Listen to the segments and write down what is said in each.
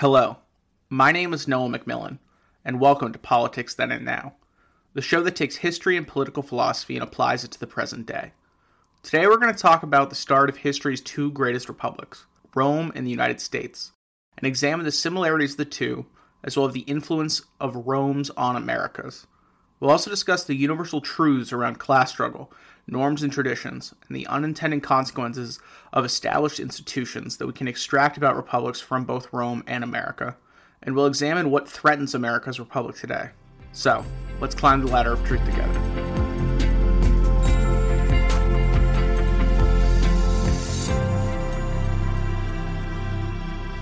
Hello, my name is Noah McMillan, and welcome to Politics Then and Now, the show that takes history and political philosophy and applies it to the present day. Today we're going to talk about the start of history's two greatest republics, Rome and the United States, and examine the similarities of the two, as well as the influence of Rome's on Americas. We'll also discuss the universal truths around class struggle, norms and traditions, and the unintended consequences of established institutions that we can extract about republics from both Rome and America. And we'll examine what threatens America's republic today. So, let's climb the ladder of truth together.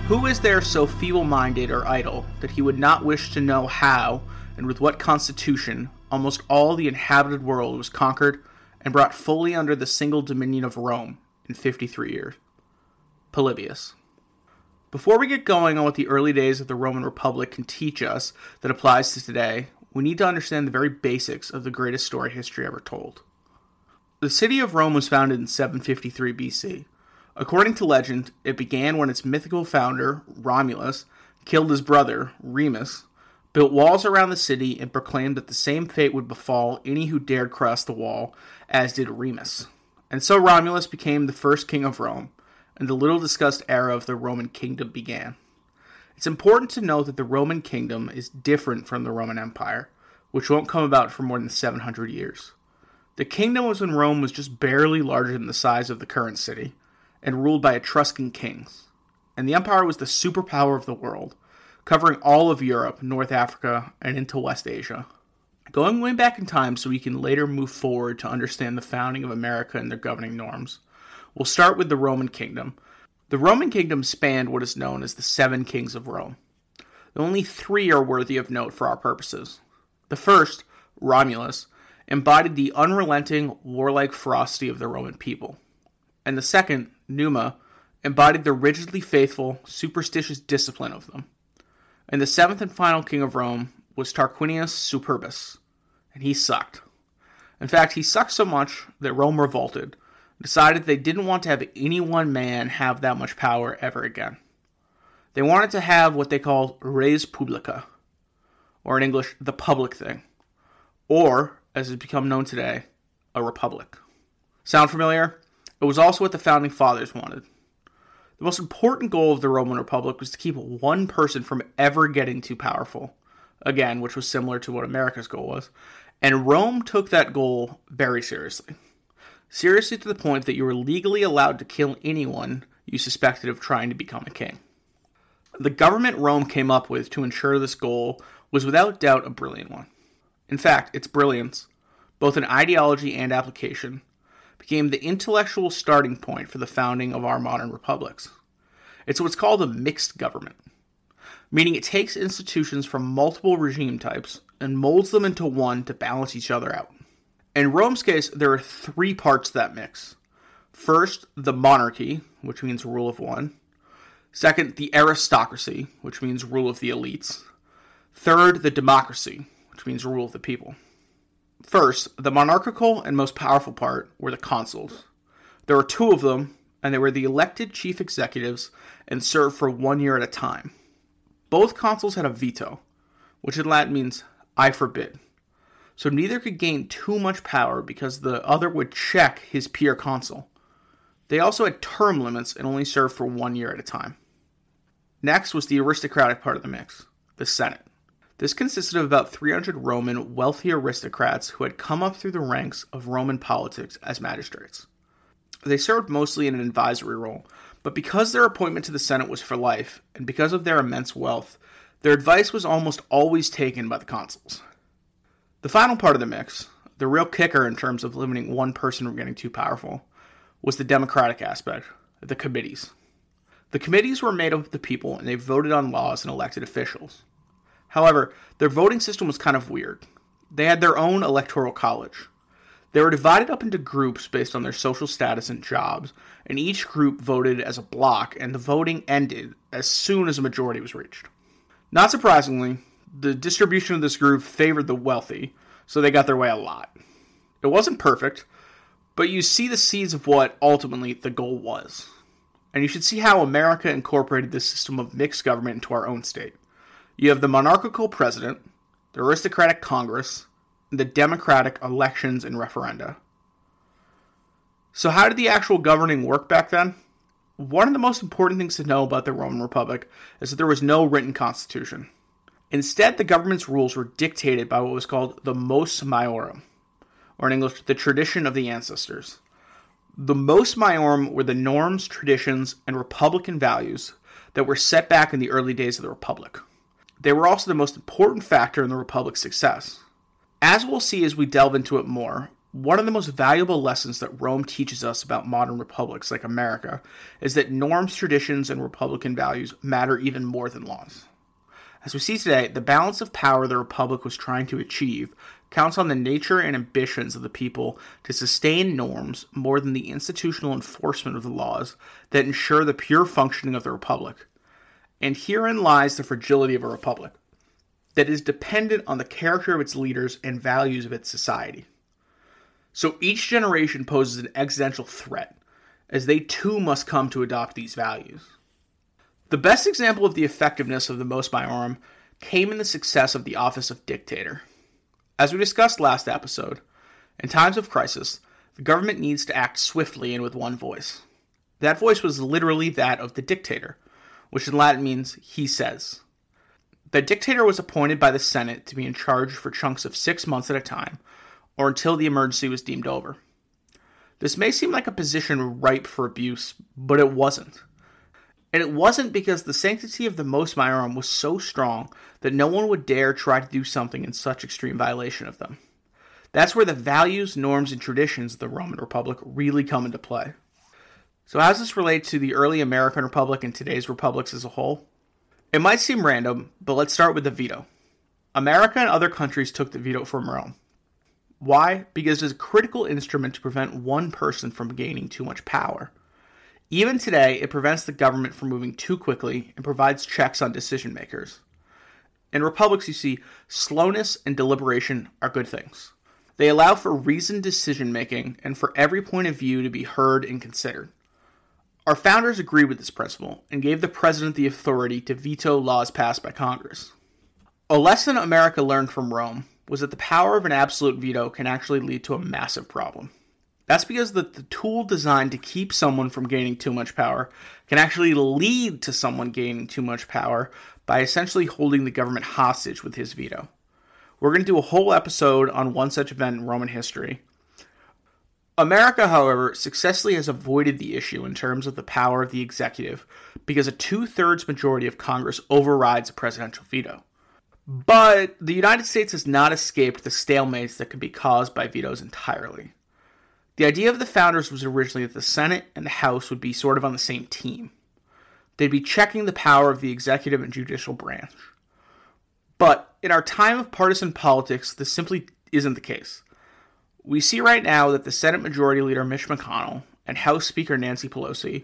Who is there so feeble minded or idle that he would not wish to know how and with what constitution almost all the inhabited world was conquered and brought fully under the single dominion of Rome in 53 years. Polybius. Before we get going on what the early days of the Roman Republic can teach us that applies to today, we need to understand the very basics of the greatest story history ever told. The city of Rome was founded in 753 BC. According to legend, it began when its mythical founder, Romulus, killed his brother, Remus, built walls around the city, and proclaimed that the same fate would befall any who dared cross the wall, as did Remus. And so Romulus became the first king of Rome, and the little discussed era of the Roman kingdom began. It's important to note that the Roman kingdom is different from the Roman Empire, which won't come about for more than 700 years. The kingdom was when Rome was just barely larger than the size of the current city, and ruled by Etruscan kings. And the empire was the superpower of the world, covering all of Europe, North Africa, and into West Asia. Going way back in time so we can later move forward to understand the founding of America and their governing norms, we'll start with the Roman kingdom. The Roman kingdom spanned what is known as the Seven Kings of Rome. Only three are worthy of note for our purposes. The first, Romulus, embodied the unrelenting, warlike ferocity of the Roman people. And the second, Numa, embodied the rigidly faithful, superstitious discipline of them. And the seventh and final king of Rome was Tarquinius Superbus, and he sucked. In fact, he sucked so much that Rome revolted, decided they didn't want to have any one man have that much power ever again. They wanted to have what they called res publica, or in English, the public thing, or, as has become known today, a republic. Sound familiar? It was also what the founding fathers wanted. The most important goal of the Roman Republic was to keep one person from ever getting too powerful. Again, which was similar to what America's goal was. And Rome took that goal very seriously. Seriously to the point that you were legally allowed to kill anyone you suspected of trying to become a king. The government Rome came up with to ensure this goal was without doubt a brilliant one. In fact, its brilliance, both in ideology and application, became the intellectual starting point for the founding of our modern republics. It's what's called a mixed government, meaning it takes institutions from multiple regime types and molds them into one to balance each other out. In Rome's case, there are three parts to that mix. First, the monarchy, which means rule of one. Second, the aristocracy, which means rule of the elites. Third, the democracy, which means rule of the people. First, the monarchical and most powerful part were the consuls. There were two of them, and they were the elected chief executives and served for one year at a time. Both consuls had a veto, which in Latin means I forbid. So neither could gain too much power because the other would check his peer consul. They also had term limits and only served for one year at a time. Next was the aristocratic part of the mix, the Senate. This consisted of about 300 Roman wealthy aristocrats who had come up through the ranks of Roman politics as magistrates. They served mostly in an advisory role, but because their appointment to the Senate was for life, and because of their immense wealth, their advice was almost always taken by the consuls. The final part of the mix, the real kicker in terms of limiting one person from getting too powerful, was the democratic aspect, the committees. The committees were made up of the people and they voted on laws and elected officials. However, their voting system was kind of weird. They had their own electoral college. They were divided up into groups based on their social status and jobs, and each group voted as a block, and the voting ended as soon as a majority was reached. Not surprisingly, the distribution of this group favored the wealthy, so they got their way a lot. It wasn't perfect, but you see the seeds of what ultimately the goal was. and you should see how America incorporated this system of mixed government into our own state. You have the monarchical president, the aristocratic Congress, and the democratic elections and referenda. So, how did the actual governing work back then? One of the most important things to know about the Roman Republic is that there was no written constitution. Instead, the government's rules were dictated by what was called the mos maiorum, or in English, the tradition of the ancestors. The mos maiorum were the norms, traditions, and republican values that were set back in the early days of the Republic. They were also the most important factor in the Republic's success. As we'll see as we delve into it more, one of the most valuable lessons that Rome teaches us about modern republics like America is that norms, traditions, and republican values matter even more than laws. As we see today, the balance of power the Republic was trying to achieve counts on the nature and ambitions of the people to sustain norms more than the institutional enforcement of the laws that ensure the pure functioning of the Republic. And herein lies the fragility of a Republic that is dependent on the character of its leaders and values of its society. So each generation poses an existential threat, as they too must come to adopt these values. The best example of the effectiveness of the Mos Maiorum came in the success of the office of dictator. As we discussed last episode, in times of crisis, the government needs to act swiftly and with one voice. That voice was literally that of the dictator, which in Latin means he says. The dictator was appointed by the Senate to be in charge for chunks of six months at a time, or until the emergency was deemed over. This may seem like a position ripe for abuse, but it wasn't. And it wasn't because the sanctity of the Mos Maiorum was so strong that no one would dare try to do something in such extreme violation of them. That's where the values, norms, and traditions of the Roman Republic really come into play. So, how does this relate to the early American Republic and today's republics as a whole? It might seem random, but let's start with the veto. America and other countries took the veto from Rome. Why? Because it's a critical instrument to prevent one person from gaining too much power. Even today, it prevents the government from moving too quickly and provides checks on decision makers. In republics, you see, slowness and deliberation are good things. They allow for reasoned decision making and for every point of view to be heard and considered. Our founders agreed with this principle and gave the president the authority to veto laws passed by Congress. A lesson America learned from Rome was that the power of an absolute veto can actually lead to a massive problem. That's because the, the tool designed to keep someone from gaining too much power can actually lead to someone gaining too much power by essentially holding the government hostage with his veto. We're going to do a whole episode on one such event in Roman history. America, however, successfully has avoided the issue in terms of the power of the executive because a two thirds majority of Congress overrides a presidential veto. But the United States has not escaped the stalemates that could be caused by vetoes entirely. The idea of the founders was originally that the Senate and the House would be sort of on the same team. They'd be checking the power of the executive and judicial branch. But in our time of partisan politics, this simply isn't the case. We see right now that the Senate Majority Leader Mitch McConnell and House Speaker Nancy Pelosi,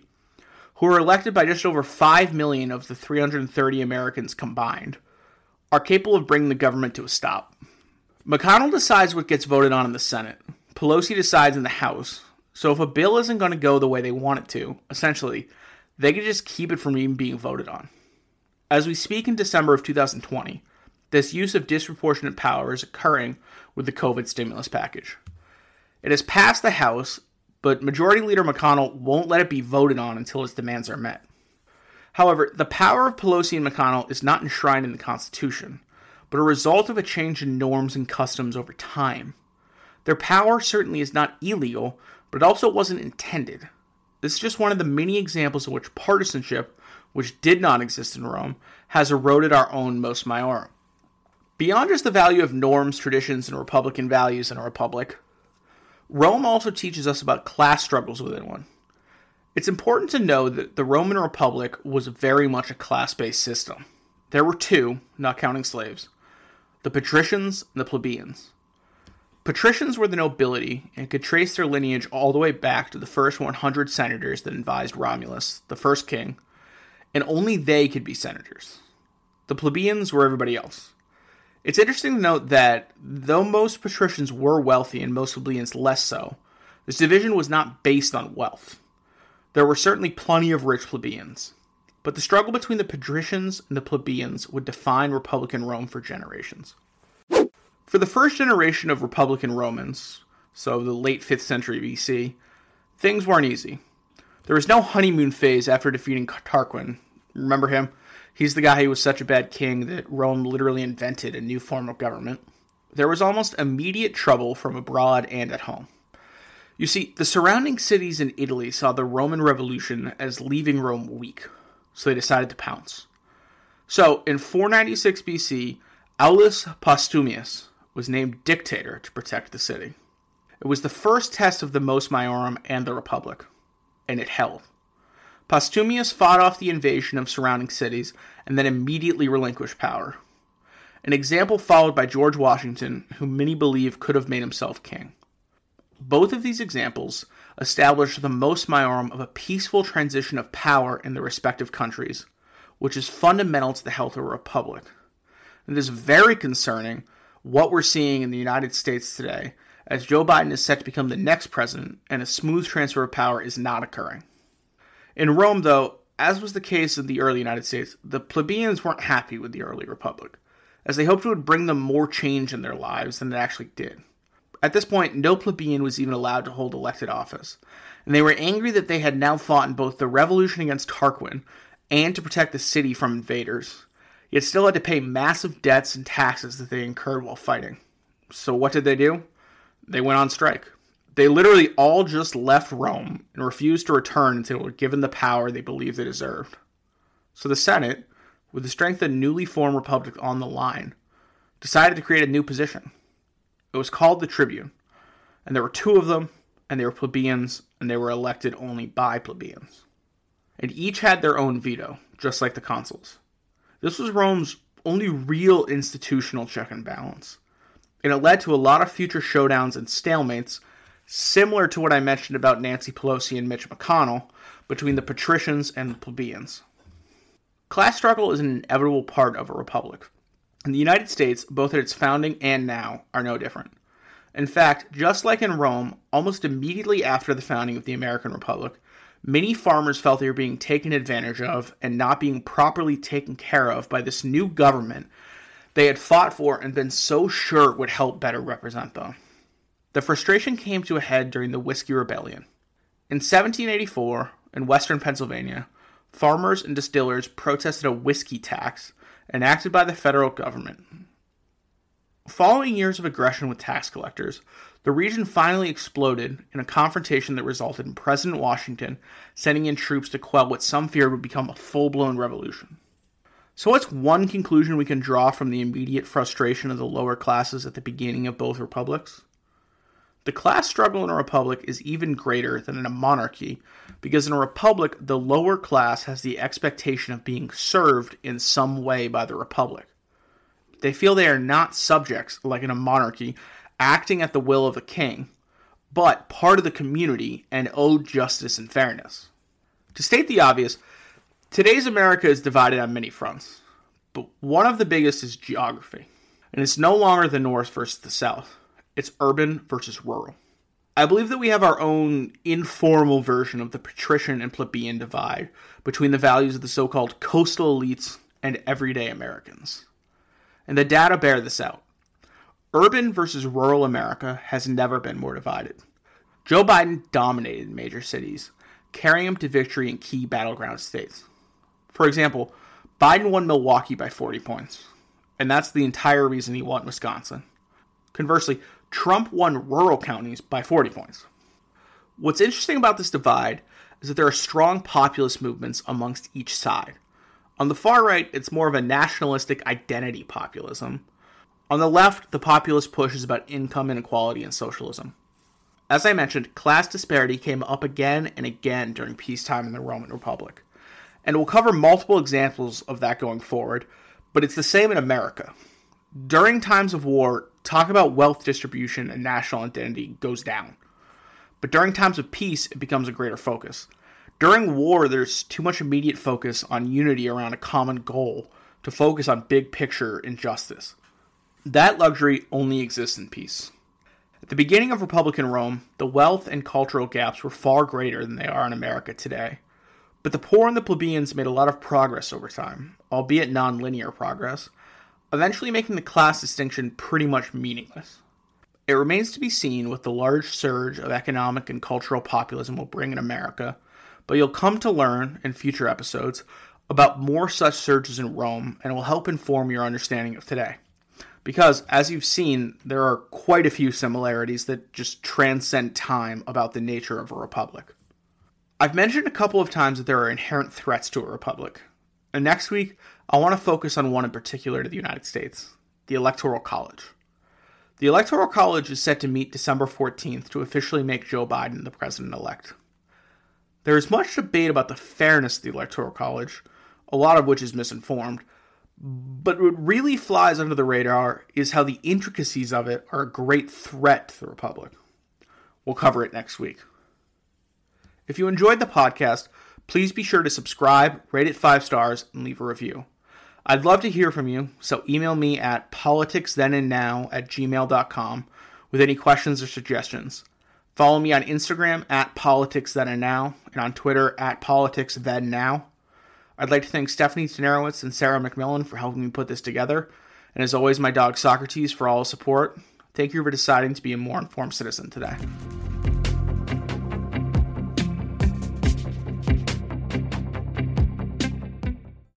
who are elected by just over 5 million of the 330 Americans combined, are capable of bringing the government to a stop. McConnell decides what gets voted on in the Senate, Pelosi decides in the House. So if a bill isn't going to go the way they want it to, essentially, they can just keep it from even being voted on. As we speak in December of 2020, this use of disproportionate power is occurring with the COVID stimulus package. It has passed the House, but Majority Leader McConnell won't let it be voted on until its demands are met. However, the power of Pelosi and McConnell is not enshrined in the Constitution, but a result of a change in norms and customs over time. Their power certainly is not illegal, but it also wasn't intended. This is just one of the many examples in which partisanship, which did not exist in Rome, has eroded our own mos maiorum. Beyond just the value of norms, traditions, and republican values in a republic, Rome also teaches us about class struggles within one. It's important to know that the Roman Republic was very much a class based system. There were two, not counting slaves the patricians and the plebeians. Patricians were the nobility and could trace their lineage all the way back to the first 100 senators that advised Romulus, the first king, and only they could be senators. The plebeians were everybody else. It's interesting to note that though most patricians were wealthy and most plebeians less so, this division was not based on wealth. There were certainly plenty of rich plebeians, but the struggle between the patricians and the plebeians would define Republican Rome for generations. For the first generation of Republican Romans, so the late 5th century BC, things weren't easy. There was no honeymoon phase after defeating Tarquin. Remember him? He's the guy who was such a bad king that Rome literally invented a new form of government. There was almost immediate trouble from abroad and at home. You see, the surrounding cities in Italy saw the Roman Revolution as leaving Rome weak, so they decided to pounce. So, in 496 BC, Aulus Postumius was named dictator to protect the city. It was the first test of the Mos Maiorum and the Republic, and it held. Postumius fought off the invasion of surrounding cities and then immediately relinquished power. An example followed by George Washington, who many believe could have made himself king. Both of these examples established the Mos Maiorum of a peaceful transition of power in the respective countries, which is fundamental to the health of a republic. It is very concerning what we're seeing in the United States today, as Joe Biden is set to become the next president and a smooth transfer of power is not occurring. In Rome, though, as was the case in the early United States, the plebeians weren't happy with the early republic, as they hoped it would bring them more change in their lives than it actually did. At this point, no plebeian was even allowed to hold elected office, and they were angry that they had now fought in both the revolution against Tarquin and to protect the city from invaders, yet still had to pay massive debts and taxes that they incurred while fighting. So, what did they do? They went on strike. They literally all just left Rome and refused to return until they were given the power they believed they deserved. So the Senate, with the strength of the newly formed republic on the line, decided to create a new position. It was called the tribune, and there were two of them, and they were plebeians, and they were elected only by plebeians. And each had their own veto, just like the consuls. This was Rome's only real institutional check and balance, and it led to a lot of future showdowns and stalemates similar to what I mentioned about Nancy Pelosi and Mitch McConnell between the patricians and the plebeians. Class struggle is an inevitable part of a republic. In the United States, both at its founding and now, are no different. In fact, just like in Rome, almost immediately after the founding of the American Republic, many farmers felt they were being taken advantage of and not being properly taken care of by this new government they had fought for and been so sure would help better represent them. The frustration came to a head during the Whiskey Rebellion. In 1784, in western Pennsylvania, farmers and distillers protested a whiskey tax enacted by the federal government. Following years of aggression with tax collectors, the region finally exploded in a confrontation that resulted in President Washington sending in troops to quell what some feared would become a full blown revolution. So, what's one conclusion we can draw from the immediate frustration of the lower classes at the beginning of both republics? The class struggle in a republic is even greater than in a monarchy because in a republic, the lower class has the expectation of being served in some way by the republic. They feel they are not subjects, like in a monarchy, acting at the will of the king, but part of the community and owed justice and fairness. To state the obvious, today's America is divided on many fronts, but one of the biggest is geography, and it's no longer the North versus the South it's urban versus rural. I believe that we have our own informal version of the patrician and plebeian divide between the values of the so called coastal elites and everyday Americans. And the data bear this out. Urban versus rural America has never been more divided. Joe Biden dominated major cities, carrying him to victory in key battleground states. For example, Biden won Milwaukee by 40 points, and that's the entire reason he won Wisconsin. Conversely, Trump won rural counties by 40 points. What's interesting about this divide is that there are strong populist movements amongst each side. On the far right, it's more of a nationalistic identity populism. On the left, the populist push is about income inequality and socialism. As I mentioned, class disparity came up again and again during peacetime in the Roman Republic. And we'll cover multiple examples of that going forward, but it's the same in America. During times of war, talk about wealth distribution and national identity goes down. But during times of peace, it becomes a greater focus. During war, there's too much immediate focus on unity around a common goal to focus on big picture injustice. That luxury only exists in peace. At the beginning of Republican Rome, the wealth and cultural gaps were far greater than they are in America today. But the poor and the plebeians made a lot of progress over time, albeit non linear progress, eventually making the class distinction pretty much meaningless. It remains to be seen what the large surge of economic and cultural populism will bring in America, but you'll come to learn in future episodes about more such surges in Rome and will help inform your understanding of today because as you've seen, there are quite a few similarities that just transcend time about the nature of a republic. I've mentioned a couple of times that there are inherent threats to a republic, and next week I want to focus on one in particular to the United States the Electoral College. The Electoral College is set to meet December 14th to officially make Joe Biden the president elect. There is much debate about the fairness of the Electoral College, a lot of which is misinformed, but what really flies under the radar is how the intricacies of it are a great threat to the Republic. We'll cover it next week. If you enjoyed the podcast, please be sure to subscribe, rate it five stars, and leave a review. I'd love to hear from you, so email me at politicsthenandnow at gmail.com with any questions or suggestions. Follow me on Instagram at politicsthenandnow and on Twitter at politicsthennow. I'd like to thank Stephanie Tenarowitz and Sarah McMillan for helping me put this together, and as always, my dog Socrates for all his support. Thank you for deciding to be a more informed citizen today.